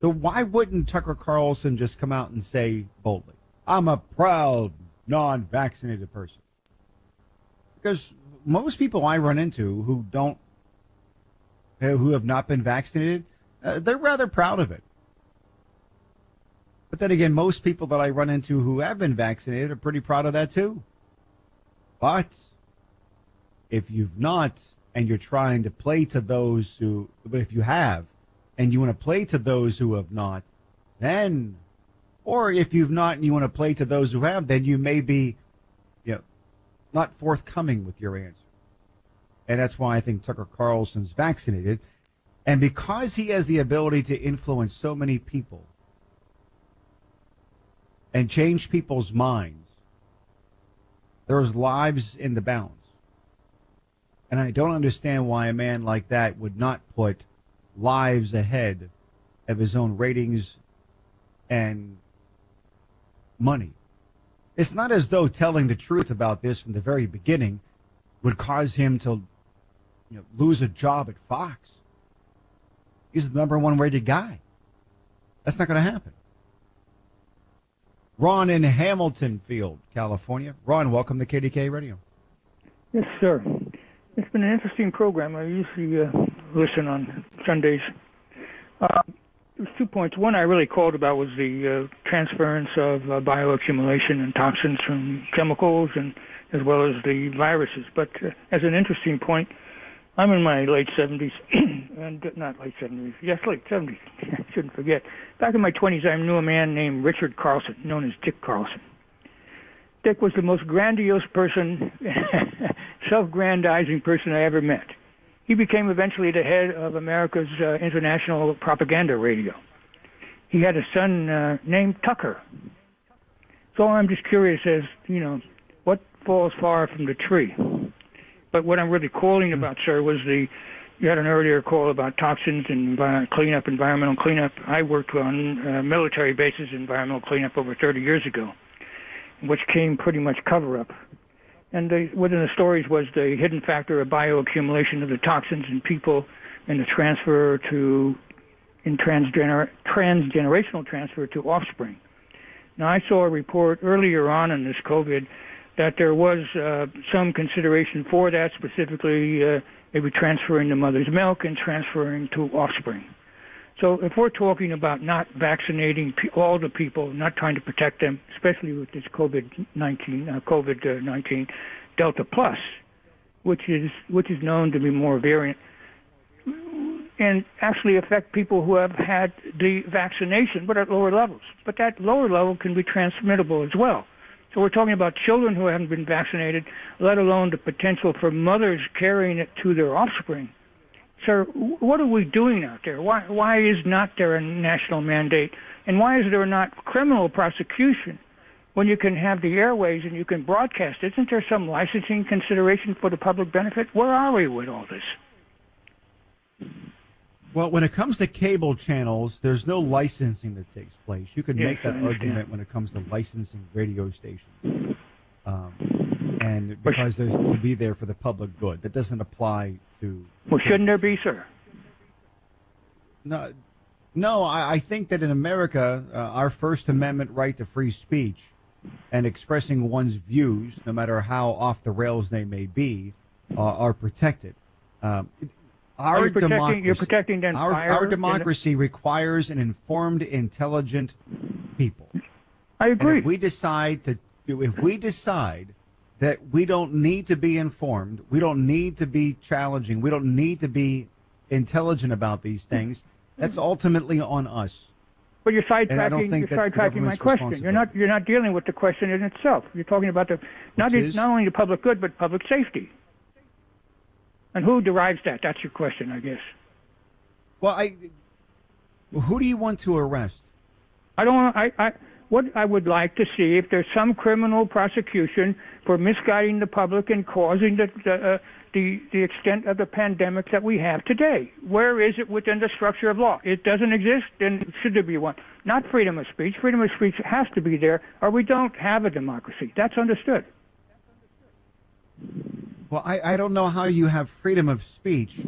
So why wouldn't Tucker Carlson just come out and say boldly, I'm a proud non-vaccinated person? Because most people I run into who don't, who have not been vaccinated, uh, they're rather proud of it. But then again, most people that I run into who have been vaccinated are pretty proud of that too. But if you've not, and you're trying to play to those who, if you have, and you want to play to those who have not, then, or if you've not and you want to play to those who have, then you may be, you know, not forthcoming with your answer. And that's why I think Tucker Carlson's vaccinated. And because he has the ability to influence so many people and change people's minds, there's lives in the balance. And I don't understand why a man like that would not put lives ahead of his own ratings and money. It's not as though telling the truth about this from the very beginning would cause him to you know, lose a job at Fox. He's the number one rated guy. That's not going to happen. Ron in Hamilton Field, California. Ron, welcome to KDKA Radio. Yes, sir. It's been an interesting program. I usually uh, listen on Sundays. Uh, there's two points. One I really called about was the uh, transference of uh, bioaccumulation and toxins from chemicals and as well as the viruses. But uh, as an interesting point, I'm in my late 70s, and uh, not late 70s, yes, late 70s. I shouldn't forget. Back in my 20s, I knew a man named Richard Carlson, known as Dick Carlson. Dick was the most grandiose person, self-grandizing person I ever met. He became eventually the head of America's uh, international propaganda radio. He had a son uh, named Tucker. So I'm just curious as, you know, what falls far from the tree? But what I'm really calling about, sir, was the you had an earlier call about toxins and cleanup, environmental cleanup. I worked on uh, military bases environmental cleanup over 30 years ago which came pretty much cover up. And the, within the stories was the hidden factor of bioaccumulation of the toxins in people and the transfer to in transgener- transgenerational transfer to offspring. Now, I saw a report earlier on in this COVID that there was uh, some consideration for that, specifically uh, maybe transferring the mother's milk and transferring to offspring. So if we're talking about not vaccinating all the people, not trying to protect them, especially with this COVID-19, uh, COVID-19 Delta Plus, which is which is known to be more variant, and actually affect people who have had the vaccination but at lower levels. But that lower level can be transmittable as well. So we're talking about children who haven't been vaccinated, let alone the potential for mothers carrying it to their offspring sir, what are we doing out there? Why, why is not there a national mandate? And why is there not criminal prosecution when you can have the airways and you can broadcast? Isn't there some licensing consideration for the public benefit? Where are we with all this? Well, when it comes to cable channels, there's no licensing that takes place. You can yes, make that argument when it comes to licensing radio stations. Um, and because they're to be there for the public good. That doesn't apply to. Well, shouldn't there be, sir? No, no. I, I think that in America, uh, our First Amendment right to free speech and expressing one's views, no matter how off the rails they may be, uh, are protected. Um, our you democracy, you're protecting the our, our democracy requires an informed, intelligent people. I agree. And if we decide to, if we decide that we don't need to be informed. We don't need to be challenging. We don't need to be intelligent about these mm-hmm. things. That's ultimately on us. But you're sidetracking. You're sidetracking my question. You're not. You're not dealing with the question in itself. You're talking about the not is, not only the public good but public safety. And who derives that? That's your question, I guess. Well, I. Who do you want to arrest? I don't. I. I what I would like to see if there's some criminal prosecution for misguiding the public and causing the the, uh, the the extent of the pandemic that we have today. Where is it within the structure of law? It doesn't exist, then should there be one? Not freedom of speech. Freedom of speech has to be there, or we don't have a democracy. That's understood. Well, I, I don't know how you have freedom of speech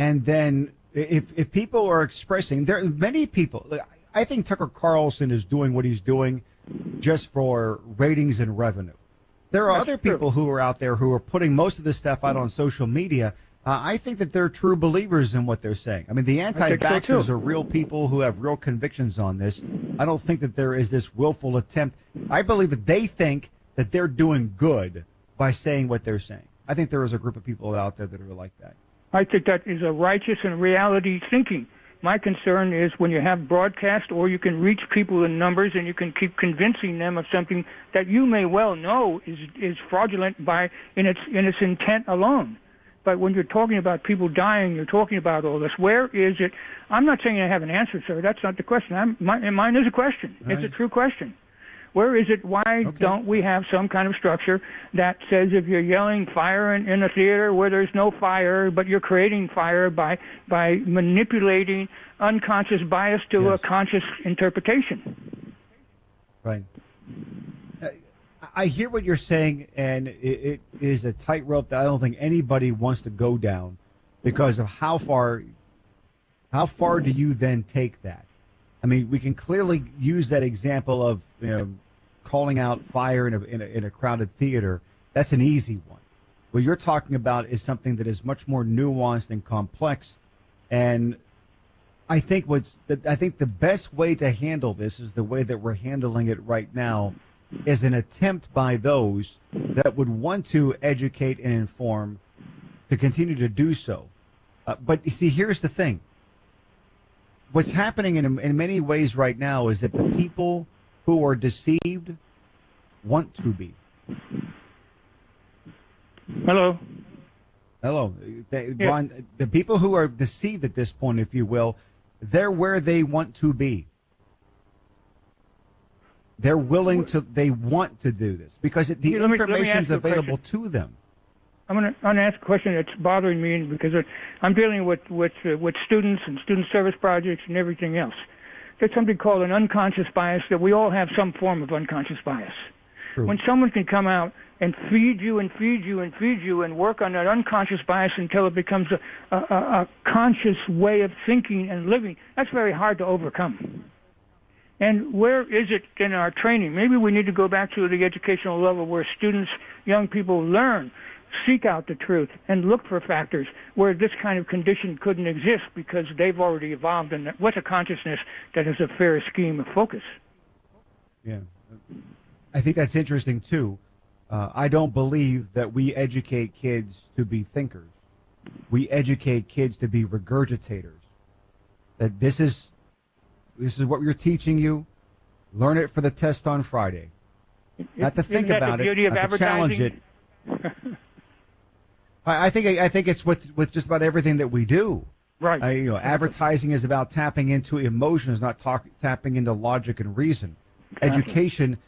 and then if if people are expressing, there many people. I think Tucker Carlson is doing what he's doing just for ratings and revenue. There are That's other true. people who are out there who are putting most of this stuff out on social media. Uh, I think that they're true believers in what they're saying. I mean, the anti-vaxxers too. are real people who have real convictions on this. I don't think that there is this willful attempt. I believe that they think that they're doing good by saying what they're saying. I think there is a group of people out there that are like that. I think that is a righteous and reality thinking. My concern is when you have broadcast or you can reach people in numbers and you can keep convincing them of something that you may well know is is fraudulent by in its in its intent alone. But when you're talking about people dying, you're talking about all this. Where is it? I'm not saying I have an answer, sir. That's not the question. I'm, my, mine is a question. It's a true question. Where is it? Why don't we have some kind of structure that says if you're yelling fire in, in a theater where there's no fire, but you're creating fire by by manipulating unconscious bias to a conscious interpretation? Right. I- I hear what you're saying, and it, it is a tightrope that I don't think anybody wants to go down because of how far. How far do you then take that? I mean, we can clearly use that example of you know, calling out fire in a, in a in a crowded theater. That's an easy one. What you're talking about is something that is much more nuanced and complex, and I think what's the, I think the best way to handle this is the way that we're handling it right now is an attempt by those that would want to educate and inform to continue to do so. Uh, but you see, here's the thing. What's happening in, in many ways right now is that the people who are deceived want to be. Hello. Hello, they, Yeah. Ron, the people who are deceived at this point, if you will, they're where they want to be. They're willing to. They want to do this because the Here, let me- let me information is available to them. I'm going to ask a question that's bothering me because I'm dealing with with uh, with students and student service projects and everything else. There's something called an unconscious bias that we all have some form of unconscious bias. True. When someone can come out and feed you and feed you and feed you and work on that unconscious bias until it becomes a, a, a a conscious way of thinking and living, that's very hard to overcome. And where is it in our training? Maybe we need to go back to the educational level where students, young people learn, seek out the truth, and look for factors where this kind of condition couldn't exist because they've already evolved and with a consciousness that has a fair scheme of focus. Yeah, I think that's interesting too. Uh, I don't believe that we educate kids to be thinkers. We educate kids to be regurgitators. That this is this is what we're teaching you. Learn it for the test on Friday. Not to think about it, not to challenge it. I, I think I think it's with with just about everything that we do. Right. I, you know, advertising is about tapping into emotions, not talk, tapping into logic and reason. Education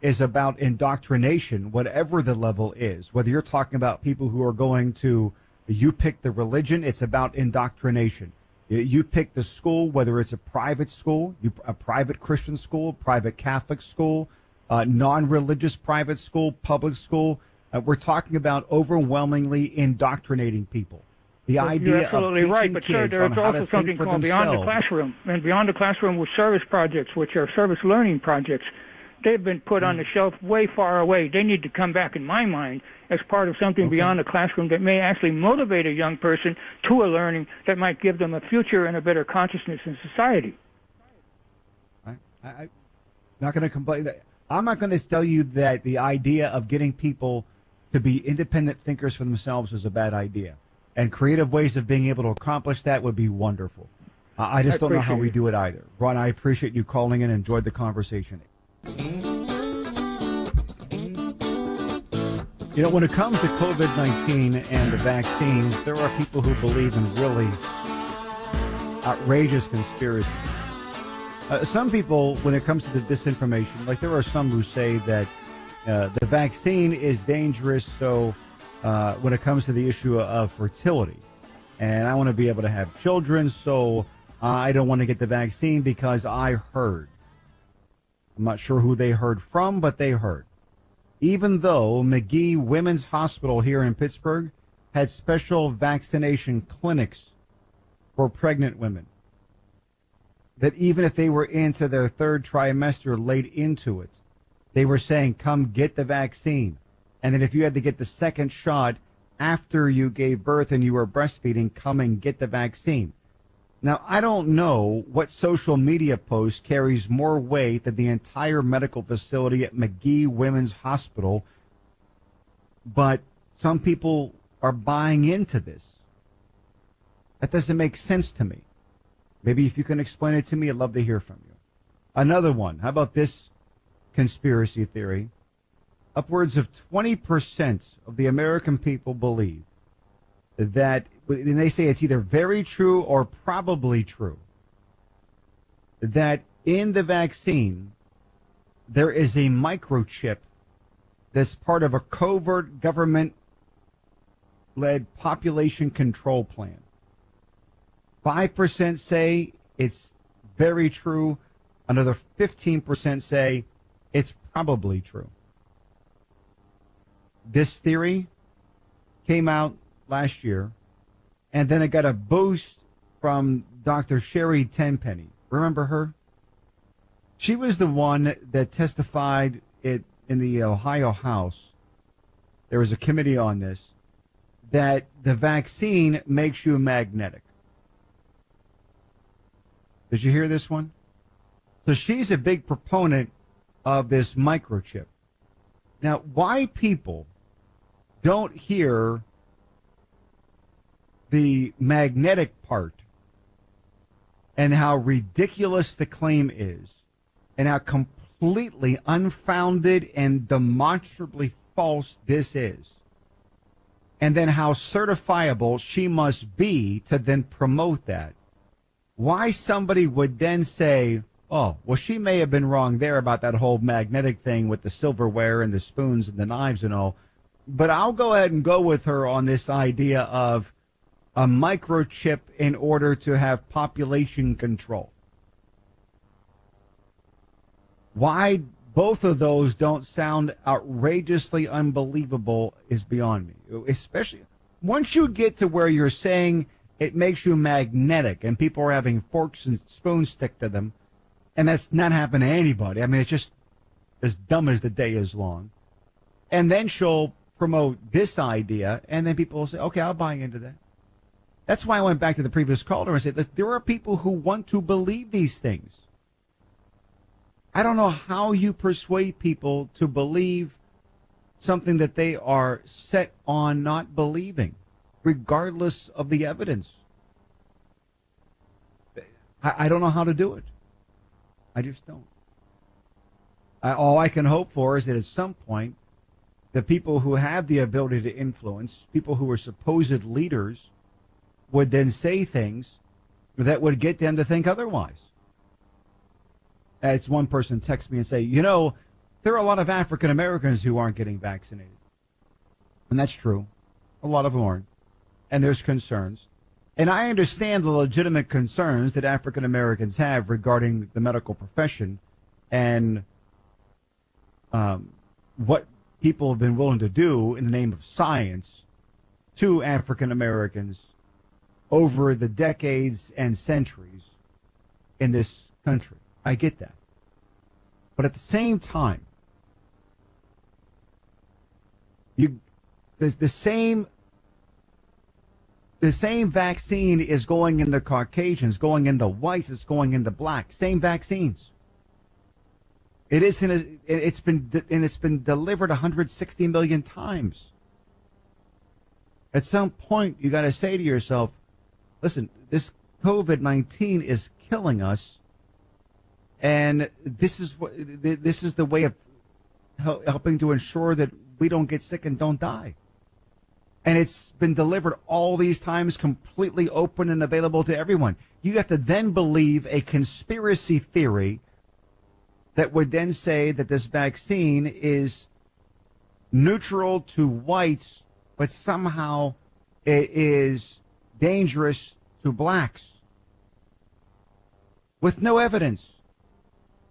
is about indoctrination, whatever the level is. Whether you're talking about people who are going to, you pick the religion, it's about indoctrination. You- You pick the school, whether it's a private school, you, a private Christian school, private Catholic school, uh, non-religious private school, public school. Uh, we're talking about overwhelmingly indoctrinating people. The Well, idea You're absolutely right, but sir, there's also something called beyond the classroom, and beyond the classroom with service projects, which are service learning projects. They've been put Mm. on the shelf way far away. They need to come back, in my mind, as part of something beyond the classroom that may actually motivate a young person to a learning that might give them a future and a better consciousness in society. I, I, I'm not going to complain. I'm not going to tell you that the idea of getting people to be independent thinkers for themselves is a bad idea. And creative ways of being able to accomplish that would be wonderful. Uh, I just I don't know how we do it either. Ron, I appreciate you calling in and enjoyed the conversation. You know, when it comes to COVID 19 and the vaccines, there are people who believe in really outrageous conspiracies. Uh, some people, when it comes to the disinformation, like there are some who say that uh, the vaccine is dangerous. So, uh, when it comes to the issue of fertility, and I want to be able to have children, so I don't want to get the vaccine because I heard. I'm not sure who they heard from, but they heard. Even though Magee Women's Hospital here in Pittsburgh had special vaccination clinics for pregnant women. That even if they were into their third trimester late into it, they were saying, come get the vaccine. And then if you had to get the second shot after you gave birth and you were breastfeeding, come and get the vaccine. Now, I don't know what social media post carries more weight than the entire medical facility at Magee Women's Hospital, but some people are buying into this. That doesn't make sense to me. Maybe if you can explain it to me, I'd love to hear from you. Another one. How about this conspiracy theory? Upwards of 20% of the American people believe that, and they say it's either very true or probably true, that in the vaccine, there is a microchip that's part of a covert government led population control plan. 5% say it's very true. Another 15% say it's probably true. This theory came out last year, and then it got a boost from Dr. Sherry Tenpenny. Remember her? She was the one that testified it in the Ohio House. There was a committee on this that the vaccine makes you magnetic. Did you hear this one? So she's a big proponent of this microchip. Now, why people don't hear the magnetic part and how ridiculous the claim is and how completely unfounded and demonstrably false this is. And then how certifiable she must be to then promote that. Why somebody would then say, oh, well, she may have been wrong there about that whole magnetic thing with the silverware and the spoons and the knives and all. But I'll go ahead and go with her on this idea of a microchip in order to have population control. Why both of those don't sound outrageously unbelievable is beyond me. Especially once you get to where you're saying it makes you magnetic and people are having forks and spoons stick to them, and that's not happening to anybody. I mean, it's just as dumb as the day is long. And then she'll promote this idea, and then people will say, okay, I'll buy into that. That's why I went back to the previous caller and said there are people who want to believe these things. I don't know how you persuade people to believe something that they are set on not believing, regardless of the evidence. I, I don't know how to do it. I just don't. I, all I can hope for is that at some point, the people who have the ability to influence, people who are supposed leaders, would then say things that would get them to think otherwise. As one person text me and say, you know, there are a lot of African Americans who aren't getting vaccinated. And that's true. A lot of them aren't. And there's concerns. And I understand the legitimate concerns that African Americans have regarding the medical profession and um, what people have been willing to do in the name of science to African Americans over the decades and centuries in this country. I get that. But at the same time, you the, the same the same vaccine is going in the Caucasians, going in the whites, it's going in the black. Same vaccines. It is a, it's been and it's been delivered 160 million times. At some point, you got to say to yourself, listen, this COVID 19 is killing us. And this is what this is the way of helping to ensure that we don't get sick and don't die. And it's been delivered all these times completely open and available to everyone. You have to then believe a conspiracy theory that would then say that this vaccine is neutral to whites, but somehow it is dangerous to blacks with no evidence.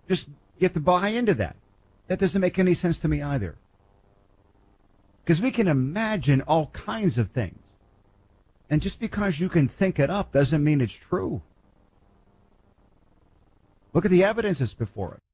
Just you have to buy into that. That doesn't make any sense to me either. Because we can imagine all kinds of things. And just because you can think it up doesn't mean it's true. Look at the evidence that's before it.